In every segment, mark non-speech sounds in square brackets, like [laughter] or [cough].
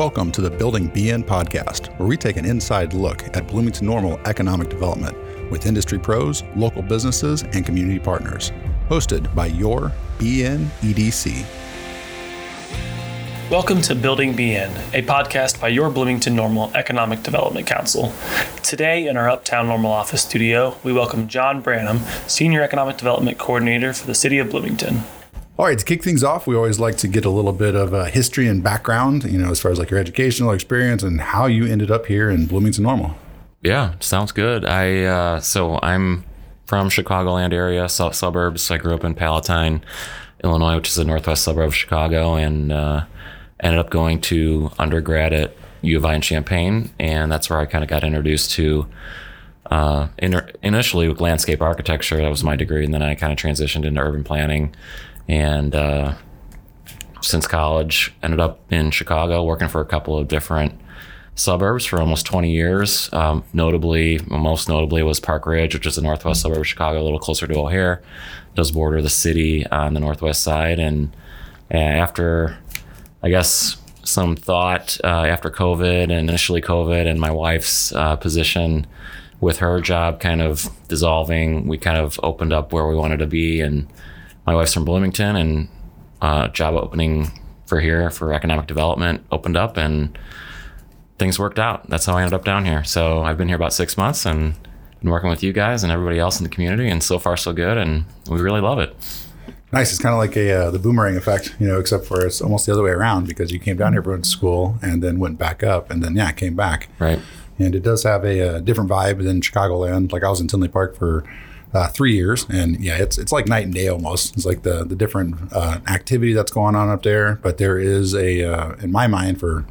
Welcome to the Building BN podcast, where we take an inside look at Bloomington Normal economic development with industry pros, local businesses, and community partners. Hosted by your BN EDC. Welcome to Building BN, a podcast by your Bloomington Normal Economic Development Council. Today, in our Uptown Normal office studio, we welcome John Branham, Senior Economic Development Coordinator for the City of Bloomington. All right, to kick things off, we always like to get a little bit of uh, history and background, you know, as far as like your educational experience and how you ended up here in Bloomington Normal. Yeah, sounds good. I uh, so I'm from Chicagoland area, south suburbs. I grew up in Palatine, Illinois, which is a northwest suburb of Chicago, and uh, ended up going to undergrad at U of I in Champaign, and that's where I kind of got introduced to. Uh, initially with landscape architecture, that was my degree, and then I kind of transitioned into urban planning and uh, since college ended up in chicago working for a couple of different suburbs for almost 20 years. Um, notably most notably was park ridge which is the northwest suburb of chicago a little closer to o'hare. Does border the city on the northwest side. And, and after i guess some thought uh, after covid and initially covid and my wife's uh, position with her job kind of dissolving we kind of opened up where we wanted to be and my wife's from Bloomington, and uh, job opening for here for economic development opened up, and things worked out. That's how I ended up down here. So I've been here about six months and been working with you guys and everybody else in the community, and so far so good, and we really love it. Nice. It's kind of like a uh, the boomerang effect, you know, except for it's almost the other way around because you came down here, went to school, and then went back up, and then yeah, came back. Right. And it does have a, a different vibe than Chicagoland. Like I was in Tinley Park for uh, three years, and yeah, it's it's like night and day almost. It's like the the different uh, activity that's going on up there. But there is a, uh, in my mind, for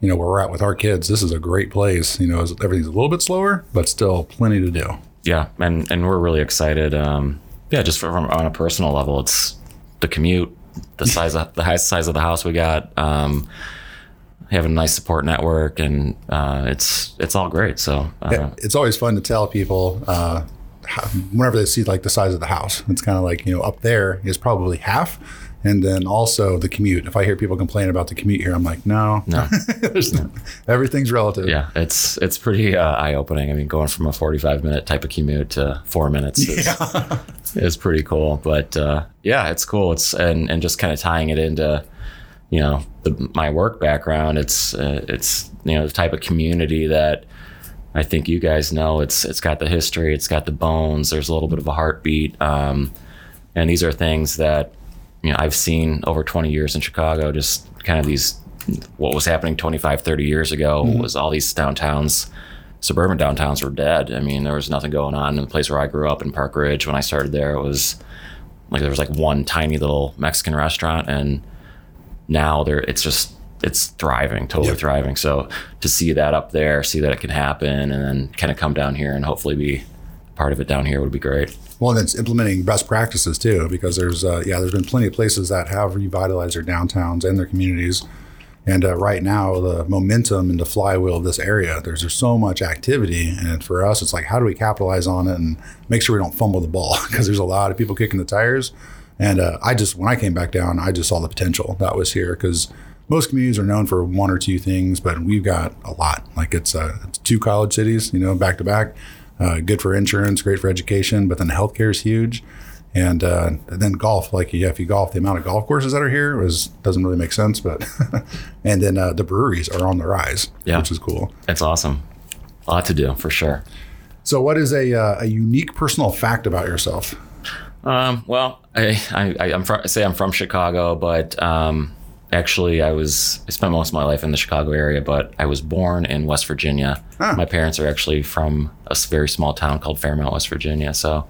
you know where we're at with our kids, this is a great place. You know, everything's a little bit slower, but still plenty to do. Yeah, and and we're really excited. Um, yeah, just from on a personal level, it's the commute, the [laughs] size of the highest size of the house we got. Um, have a nice support network, and uh, it's it's all great. So uh, it's always fun to tell people uh, whenever they see like the size of the house, it's kind of like you know up there is probably half, and then also the commute. If I hear people complain about the commute here, I'm like, no, no, [laughs] no. everything's relative. Yeah, it's it's pretty uh, eye opening. I mean, going from a 45 minute type of commute to four minutes is, yeah. [laughs] is pretty cool. But uh, yeah, it's cool. It's and and just kind of tying it into you know the, my work background. It's uh, it's you know the type of community that I think you guys know it's it's got the history, it's got the bones. There's a little bit of a heartbeat, um, and these are things that you know I've seen over 20 years in Chicago. Just kind of these what was happening 25, 30 years ago mm-hmm. was all these downtowns, suburban downtowns were dead. I mean, there was nothing going on in the place where I grew up in Park Ridge. When I started there, it was like there was like one tiny little Mexican restaurant, and now there it's just it's thriving, totally yep. thriving. So to see that up there, see that it can happen, and then kind of come down here and hopefully be part of it down here would be great. Well, and it's implementing best practices too, because there's uh, yeah, there's been plenty of places that have revitalized their downtowns and their communities. And uh, right now, the momentum and the flywheel of this area, there's just so much activity. And for us, it's like, how do we capitalize on it and make sure we don't fumble the ball? [laughs] Because there's a lot of people kicking the tires. And uh, I just, when I came back down, I just saw the potential that was here because most communities are known for one or two things, but we've got a lot. Like it's, uh, it's two college cities, you know, back to back. Uh, good for insurance, great for education, but then healthcare is huge. And, uh, and then golf, like yeah, if you golf, the amount of golf courses that are here was doesn't really make sense. But [laughs] and then uh, the breweries are on the rise, yeah. which is cool. It's awesome. A lot to do for sure. So, what is a, uh, a unique personal fact about yourself? Um, well, I, I, am say I'm from Chicago, but um, actually i was i spent most of my life in the chicago area but i was born in west virginia. Huh. my parents are actually from a very small town called fairmont west virginia. So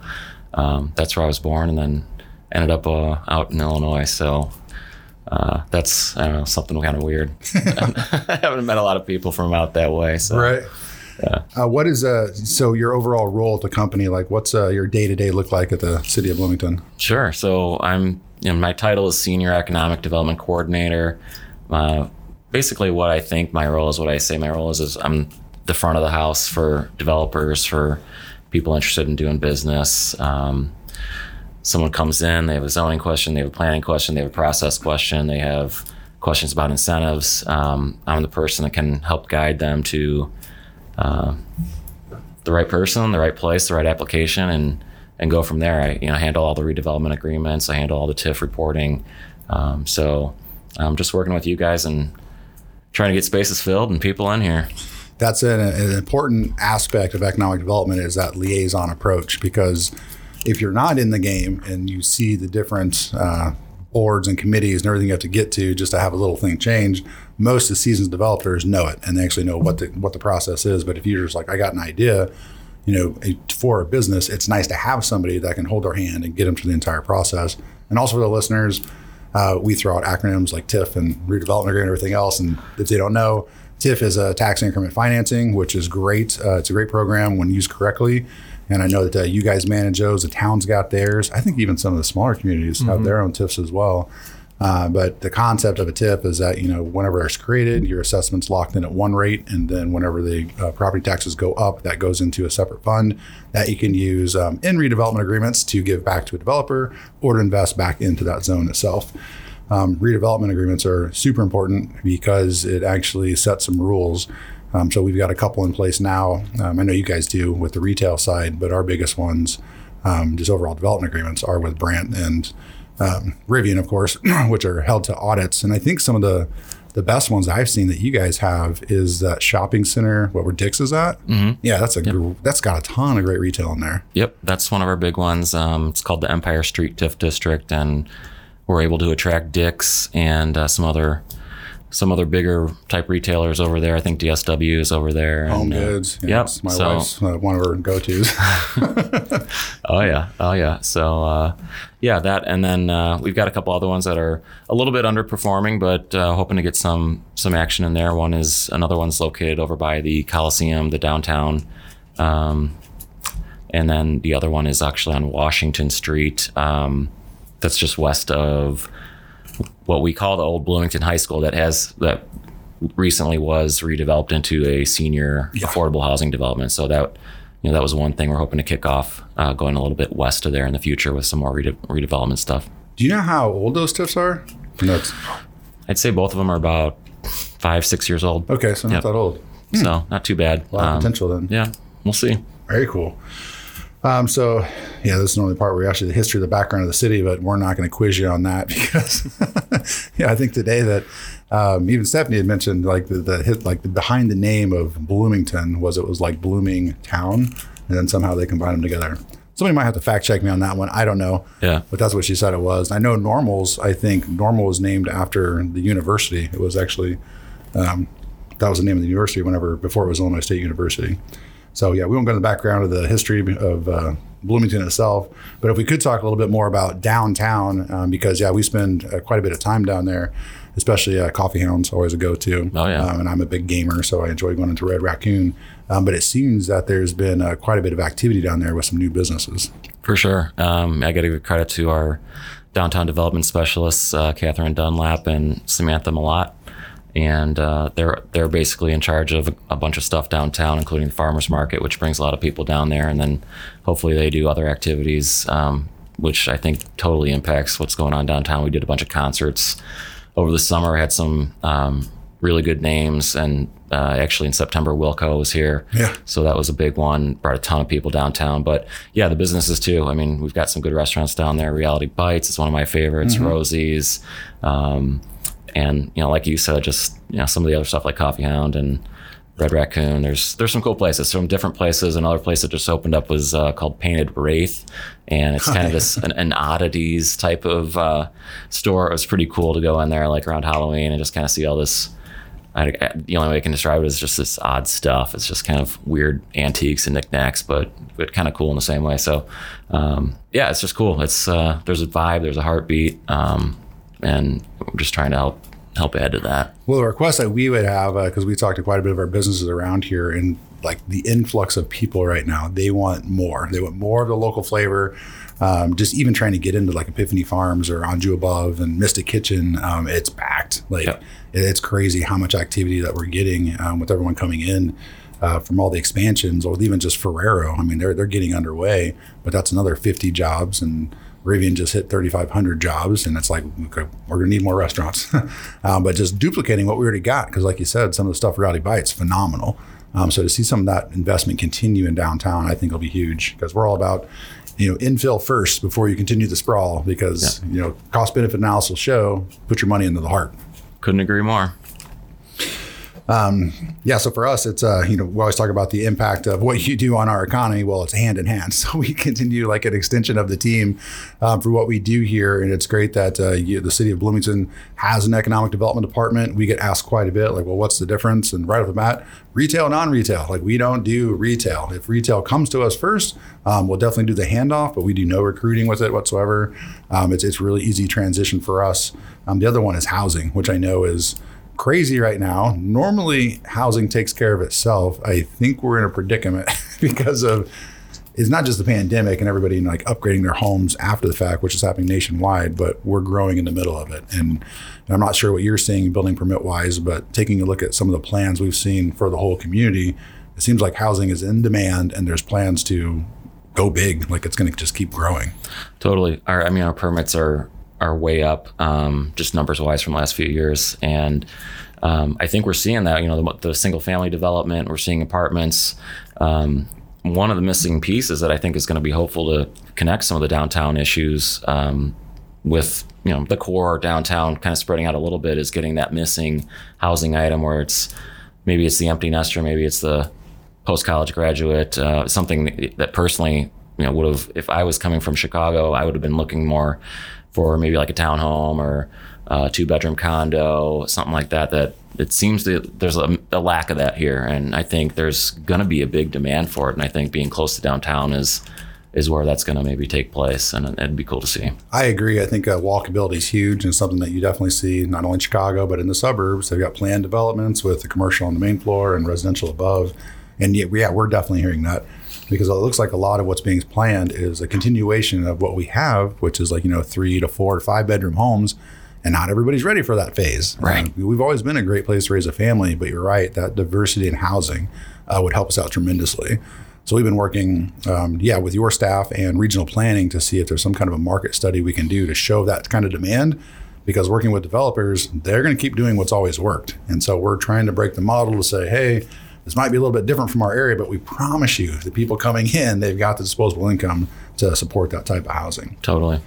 um, that's where i was born and then ended up uh, out in illinois. So uh, that's i don't know something kind of weird. [laughs] I haven't met a lot of people from out that way so. Right yeah. Uh, what is uh so your overall role at the company like what's uh, your day-to-day look like at the city of bloomington sure so i'm you know, my title is Senior Economic Development Coordinator. Uh, basically, what I think my role is, what I say my role is, is I'm the front of the house for developers, for people interested in doing business. Um, someone comes in, they have a zoning question, they have a planning question, they have a process question, they have questions about incentives, um, I'm the person that can help guide them to uh, the right person, the right place, the right application, and and go from there. I you know handle all the redevelopment agreements. I handle all the TIF reporting. Um, so I'm just working with you guys and trying to get spaces filled and people in here. That's an, an important aspect of economic development is that liaison approach because if you're not in the game and you see the different uh, boards and committees and everything you have to get to just to have a little thing change, most of the seasoned developers know it and they actually know what the what the process is. But if you're just like, I got an idea, you know, for a business, it's nice to have somebody that can hold their hand and get them through the entire process. And also for the listeners, uh, we throw out acronyms like TIF and redevelopment agreement and everything else. And if they don't know, TIF is a tax increment financing, which is great. Uh, it's a great program when used correctly. And I know that uh, you guys manage those. The town's got theirs. I think even some of the smaller communities mm-hmm. have their own TIFs as well. Uh, but the concept of a TIF is that you know whenever it's created, your assessment's locked in at one rate, and then whenever the uh, property taxes go up, that goes into a separate fund that you can use um, in redevelopment agreements to give back to a developer or to invest back into that zone itself. Um, redevelopment agreements are super important because it actually sets some rules. Um, so we've got a couple in place now. Um, I know you guys do with the retail side, but our biggest ones, um, just overall development agreements, are with Brandt and um, Rivian, of course, [clears throat] which are held to audits. And I think some of the the best ones I've seen that you guys have is that shopping center, what where Dick's is at. Mm-hmm. Yeah, that's a yep. that's got a ton of great retail in there. Yep, that's one of our big ones. Um, it's called the Empire Street TIF District, and we're able to attract Dick's and uh, some other some other bigger type retailers over there. I think DSW is over there. Home and, uh, Goods. Uh, yep. My so, wife's uh, one of her go tos. [laughs] [laughs] oh yeah. Oh yeah. So uh, yeah, that and then uh, we've got a couple other ones that are a little bit underperforming, but uh, hoping to get some some action in there. One is another one's located over by the Coliseum, the downtown. Um, and then the other one is actually on Washington Street. Um, that's just west of what we call the old Bloomington High School that has that recently was redeveloped into a senior yeah. affordable housing development. So that you know that was one thing we're hoping to kick off uh, going a little bit west of there in the future with some more rede- redevelopment stuff. Do you know how old those TIFs are? That's I'd say both of them are about five, six years old. Okay, so not yep. that old. So not too bad. A lot um, of potential then. Yeah, we'll see. Very cool. Um, so, yeah, this is the only part where actually the history of the background of the city, but we're not going to quiz you on that [laughs] because, yeah, I think today that um, even Stephanie had mentioned like the, the hit, like the behind the name of Bloomington was it was like Blooming Town, and then somehow they combined them together. Somebody might have to fact check me on that one. I don't know. Yeah, but that's what she said it was. I know Normals. I think Normal was named after the university. It was actually um, that was the name of the university whenever before it was Illinois State University. So yeah, we won't go into the background of the history of uh, Bloomington itself, but if we could talk a little bit more about downtown, um, because yeah, we spend uh, quite a bit of time down there, especially uh, Coffee Hounds, always a go-to. Oh yeah, um, and I'm a big gamer, so I enjoy going into Red Raccoon. Um, but it seems that there's been uh, quite a bit of activity down there with some new businesses. For sure, um, I got to give credit to our downtown development specialists, uh, Catherine Dunlap and Samantha Malott and uh, they're they're basically in charge of a bunch of stuff downtown, including the farmers market, which brings a lot of people down there, and then hopefully they do other activities, um, which I think totally impacts what's going on downtown. We did a bunch of concerts over the summer, had some um, really good names, and uh, actually in September Wilco was here, yeah. So that was a big one, brought a ton of people downtown. But yeah, the businesses too. I mean, we've got some good restaurants down there. Reality Bites is one of my favorites. Mm-hmm. Rosie's. Um, and you know, like you said, just you know, some of the other stuff like Coffee Hound and Red Raccoon. There's there's some cool places from different places. Another place that just opened up was uh, called Painted Wraith, and it's kind of [laughs] this an, an oddities type of uh, store. It was pretty cool to go in there like around Halloween and just kind of see all this. I, the only way I can describe it is just this odd stuff. It's just kind of weird antiques and knickknacks, but but kind of cool in the same way. So um, yeah, it's just cool. It's uh, there's a vibe, there's a heartbeat. Um, and we're just trying to help help add to that. Well, the request that we would have, because uh, we talked to quite a bit of our businesses around here, and like the influx of people right now, they want more. They want more of the local flavor. Um, just even trying to get into like Epiphany Farms or Anju Above and Mystic Kitchen, um, it's packed. Like yep. it's crazy how much activity that we're getting um, with everyone coming in. Uh, from all the expansions, or even just Ferrero. I mean, they're they're getting underway, but that's another 50 jobs and Rivian just hit 3,500 jobs, and it's like okay, we're going to need more restaurants. um, [laughs] but just duplicating what we already got, because like you said, some of the stuff Reality Bites is phenomenal. Um, so to see some of that investment continue in downtown, I think will be huge because we're all about you know infill first before you continue the sprawl because yeah. you know cost benefit analysis will show put your money into the heart. Couldn't agree more. Um, yeah, so for us, it's uh, you know we always talk about the impact of what you do on our economy. Well, it's hand in hand. [laughs] So we continue like an extension of the team um, for what we do here, and it's great that uh, you, the city of Bloomington has an economic development department. We get asked quite a bit, like, well, what's the difference? And right off the bat, retail, non-retail. Like we don't do retail. If retail comes to us first, um, we'll definitely do the handoff, but we do no recruiting with it whatsoever. Um, it's it's really easy transition for us. Um, the other one is housing, which I know is crazy right now. Normally, housing takes care of itself. I think we're in a predicament [laughs] because of it's not just the pandemic and everybody like upgrading their homes after the fact, which is happening nationwide, but we're growing in the middle of it. And, and I'm not sure what you're seeing building permit wise, but taking a look at some of the plans we've seen for the whole community, it seems like housing is in demand and there's plans to go big, like it's going to just keep growing. Totally. Our, I mean, our permits are are way up, um, just numbers wise from the last few years. And um, I think we're seeing that, you know, the, the, single family development, we're seeing apartments. Um, one of the missing pieces that I think is going to be hopeful to connect some of the downtown issues um, with, you know, the core downtown kind of spreading out a little bit is getting that missing housing item where it's maybe it's the empty nester, maybe it's the post college graduate, uh, something that personally, you know, would have, if I was coming from Chicago, I would have been looking more for maybe like a townhome or a two bedroom condo, something like that. That it seems that there's a, a lack of that here, and I think there's going to be a big demand for it. And I think being close to downtown is is where that's going to maybe take place, and it'd be cool to see. I agree. I think uh, walkability is huge and something that you definitely see not only in Chicago but in the suburbs. They've got planned developments with the commercial on the main floor and residential above, and yeah, yeah we're definitely hearing that because it looks like a lot of what's being planned is a continuation of what we have, which is like, you know, three to four to five bedroom homes. And not everybody's ready for that phase. Right. Um, we've always been a great place to raise a family, but you're right, that diversity in housing uh, would help us out tremendously. So we've been working, um, yeah, with your staff and regional planning to see if there's some kind of a market study we can do to show that kind of demand. Because working with developers, they're going to keep doing what's always worked, and so we're trying to break the model to say, hey, this might be a little bit different from our area, but we promise you, the people coming in, they've got the disposable income to support that type of housing. Totally.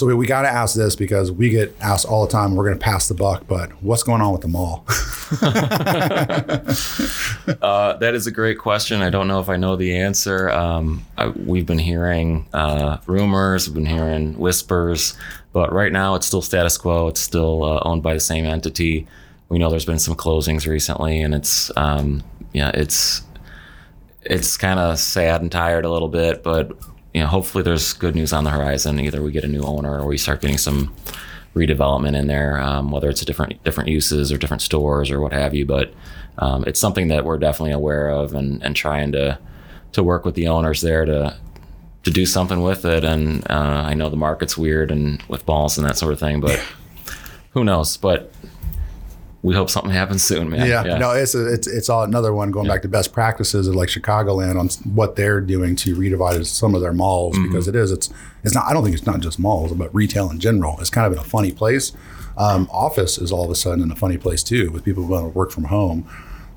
So we, we got to ask this because we get asked all the time. We're going to pass the buck, but what's going on with the mall? [laughs] [laughs] uh, that is a great question. I don't know if I know the answer. Um, I, we've been hearing uh, rumors, we've been hearing whispers, but right now it's still status quo. It's still uh, owned by the same entity. We know there's been some closings recently, and it's um, yeah, it's it's kind of sad and tired a little bit, but you know, hopefully there's good news on the horizon. Either we get a new owner or we start getting some redevelopment in there, um, whether it's a different different uses or different stores or what have you. But um, it's something that we're definitely aware of and, and trying to to work with the owners there to to do something with it. And uh, I know the market's weird and with balls and that sort of thing, but who knows? But we hope something happens soon, man. Yeah, yeah. no, it's a, it's it's all another one going yeah. back to best practices of like Chicagoland on what they're doing to redivide some of their malls mm-hmm. because it is it's it's not I don't think it's not just malls but retail in general. It's kind of in a funny place. Um, office is all of a sudden in a funny place too with people going to work from home.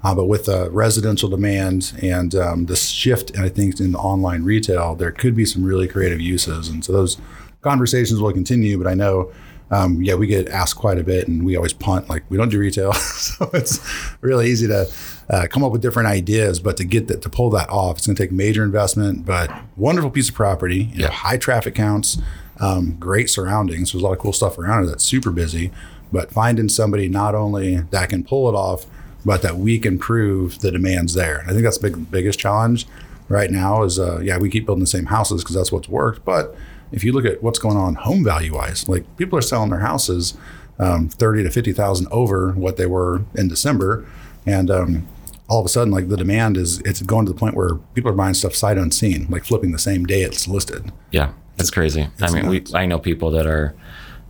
Uh, but with the residential demand and um, the shift, I think, in the online retail, there could be some really creative uses. And so those conversations will continue. But I know um, yeah, we get asked quite a bit, and we always punt like we don't do retail, [laughs] so it's really easy to uh, come up with different ideas. But to get that to pull that off, it's going to take major investment, but wonderful piece of property, yeah. Know, high traffic counts, um, great surroundings. There's a lot of cool stuff around it that's super busy. But finding somebody not only that can pull it off, but that we can prove the demands there. I think that's the big, biggest challenge right now. Is uh, yeah, we keep building the same houses because that's what's worked, but if you look at what's going on home value wise, like people are selling their houses um, thirty to fifty thousand over what they were in December, and um, all of a sudden, like the demand is it's going to the point where people are buying stuff sight unseen, like flipping the same day it's listed. Yeah, that's crazy. It's I mean, we I know people that are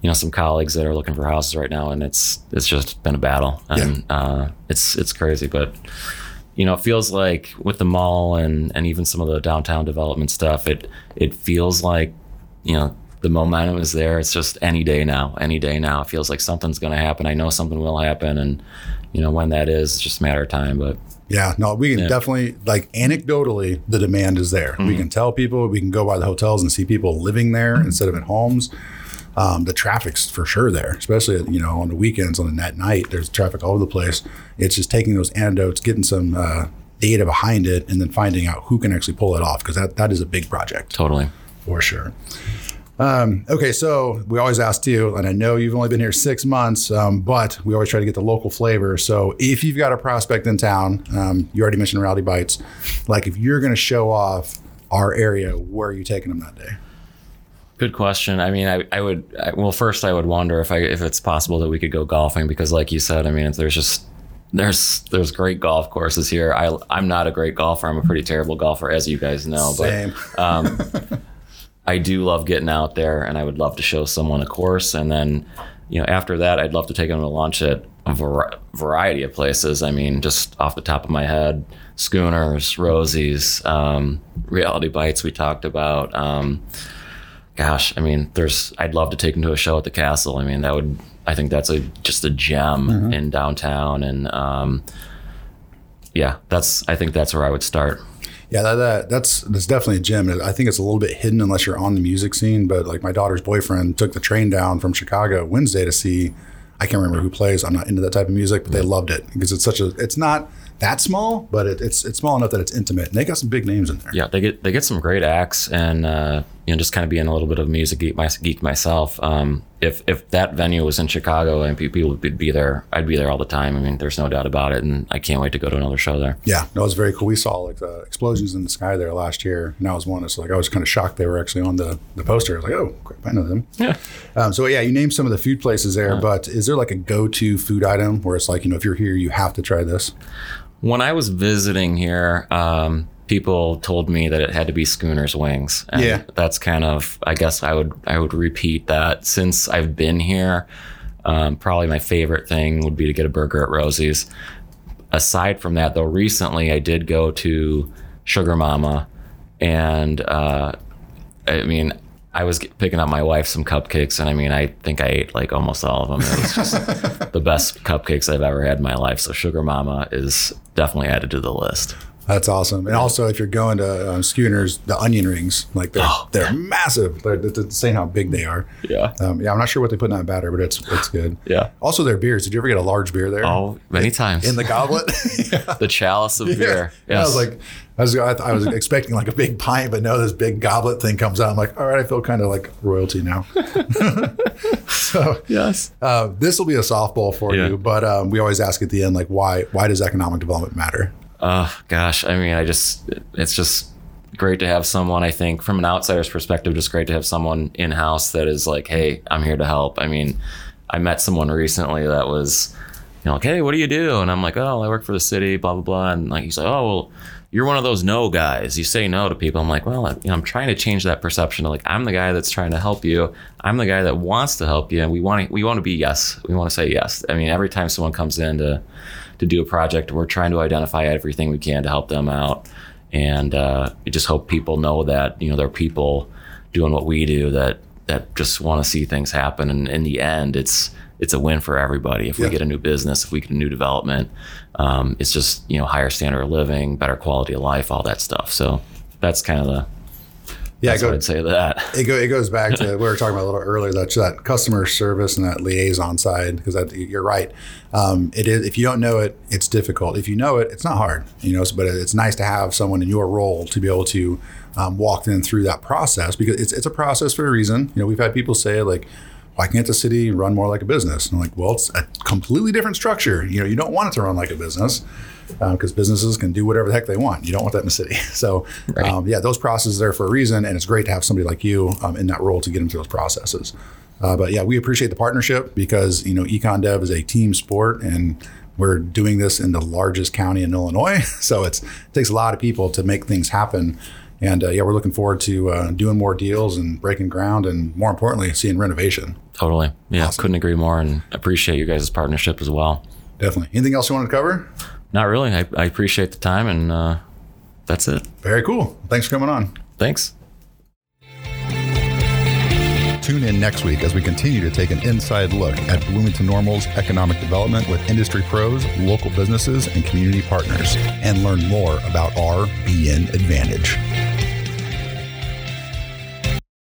you know some colleagues that are looking for houses right now and it's it's just been a battle and yeah. uh, it's it's crazy but you know it feels like with the mall and and even some of the downtown development stuff it it feels like you know the momentum is there. It's just any day now, any day now. It feels like something's going to happen. I know something will happen, and you know when that is, it's just a matter of time. But Yeah, no, we can Yeah. definitely like anecdotally the demand is there. We can tell people, we can go by the hotels and see people living there instead of at homes. Um, the traffic's for sure there, especially you know on the weekends on the net night. There's traffic all over the place. It's just taking those anecdotes, getting some uh, data behind it, and then finding out who can actually pull it off because that that is a big project totally. For sure. Um, okay, so we always ask you, and I know you've only been here six months, um, but we always try to get the local flavor. So if you've got a prospect in town, um, you already mentioned Reality Bites, like if you're going to show off our area, where are you taking them that day? Good question. I mean, I, I would I, well first I would wonder if I if it's possible that we could go golfing because like you said, I mean, there's just there's there's great golf courses here. I I'm not a great golfer. I'm a pretty terrible golfer, as you guys know. But Same. um, [laughs] I do love getting out there, and I would love to show someone a course. And then, you know, after that, I'd love to take them to launch at a var- variety of places. I mean, just off the top of my head, Schooners, Rosie's, um, Reality Bites. We talked about. Um, gosh, I mean, there's. I'd love to take them to a show at the castle. I mean, that would. I think that's a just a gem in downtown, and um, yeah, that's. I think that's where I would start. Yeah, that, that that's that's definitely a gem. I think it's a little bit hidden unless you're on the music scene. But like my daughter's boyfriend took the train down from Chicago Wednesday to see. I can't remember who plays. I'm not into that type of music, but they loved it because it's such a. It's not that small, but it, it's it's small enough that it's intimate. And they got some big names in there. yeah, they get they get some great acts, and uh, you know, just kind of being a little bit of a music geek, my, geek myself. Um, if if that venue was in Chicago and people would be there, I'd be there all the time. I mean, there's no doubt about it, and I can't wait to go to another show there. Yeah, no, it was very cool. We saw like uh, explosions in the sky there last year, and that was one. It's like I was kind of shocked they were actually on the the poster. I was like, oh, crap, I know them. Yeah. Um, so yeah, you named some of the food places there, but is there like a go-to food item where it's like you know if you're here you have to try this? When I was visiting here, um, people told me that it had to be Schooner's wings. And Yeah. that's kind of. I guess I would I would repeat that since I've been here. Um, probably my favorite thing would be to get a burger at Rosie's. Aside from that, though, recently I did go to Sugar Mama, and uh, I mean, I was picking up my wife some cupcakes, and I mean, I think I ate like almost all of them. It was just [laughs] the best cupcakes I've ever had in my life. So Sugar Mama is definitely added to the list. That's awesome. And also, if you're going to um, Schooners, the onion rings, like they're they're massive. They're, it's insane how big they are. Yeah. Um, yeah, I'm not sure what they put in that batter, but it's it's good. Yeah. Also, their beers. Did you ever get a large beer there? Oh, many times. in the goblet. [laughs] [laughs] yeah. the chalice of beer. Yeah. I was like, I was, I, I was expecting like a big pint, but no, this big goblet thing comes out. I'm like, all right, I feel kind of like royalty now. [laughs] so yes. uh, this will be a softball for Yeah. you, but um, we always ask at the end, like, why why does economic development matter? Uh, gosh, I mean, I just, it's just great to have someone, I think, from an outsider's perspective, just great to have someone in house that is like, hey, I'm here to help. I mean, I met someone recently that was, you know, like, hey, what do you do? And I'm like, oh, I work for the city, blah, blah, blah. And like, he's like, oh, well, you're one of those no guys. You say no to people. I'm like, well, you know, I'm trying to change that perception. Like, I'm the guy that's trying to help you. I'm the guy that wants to help you, and we want to, we want to be yes. We want to say yes. I mean, every time someone comes in to to do a project, we're trying to identify everything we can to help them out, and uh, we just hope people know that you know there are people doing what we do that that just want to see things happen, and in the end, it's it's a win for everybody. If we get a new business, if we get a new development, um, it's just you know higher standard of living, better quality of life, all that stuff. So that's kind of the Yeah, that's go, what I'd say to that. it, go, it goes back to [laughs] what we were talking about a little earlier that that customer service and that liaison side because that you're right. Um, it is if you don't know it, it's difficult. If you know it, it's not hard. You know, but it's nice to have someone in your role to be able to um, walk them through that process because it's it's a process for a reason. You know, we've had people say like. Why can't the city run more like a business? And I'm like, well, it's a completely different structure. You know, you don't want it to run like a business because businesses can do whatever the heck they want. You don't want that in the city. [laughs] So, Right. um, yeah, those processes are there for a reason, and it's great to have somebody like you um, in that role to get into those processes. Uh, but yeah, we appreciate the partnership because you know Econ Dev is a team sport, and we're doing this in the largest county in Illinois. [laughs] So it's, it takes a lot of people to make things happen. And uh, yeah, we're looking forward to uh, doing more deals and breaking ground, and more importantly, seeing renovation. Totally, yeah, couldn't agree more, and appreciate you guys' partnership as well. Definitely. Anything else you wanted to cover? Not really. I, I appreciate the time, and uh, that's it. Very cool. Thanks for coming on. Thanks. Tune in next week as we continue to take an inside look at Bloomington Normal's economic development with industry pros, local businesses, and community partners, and learn more about our BN Advantage.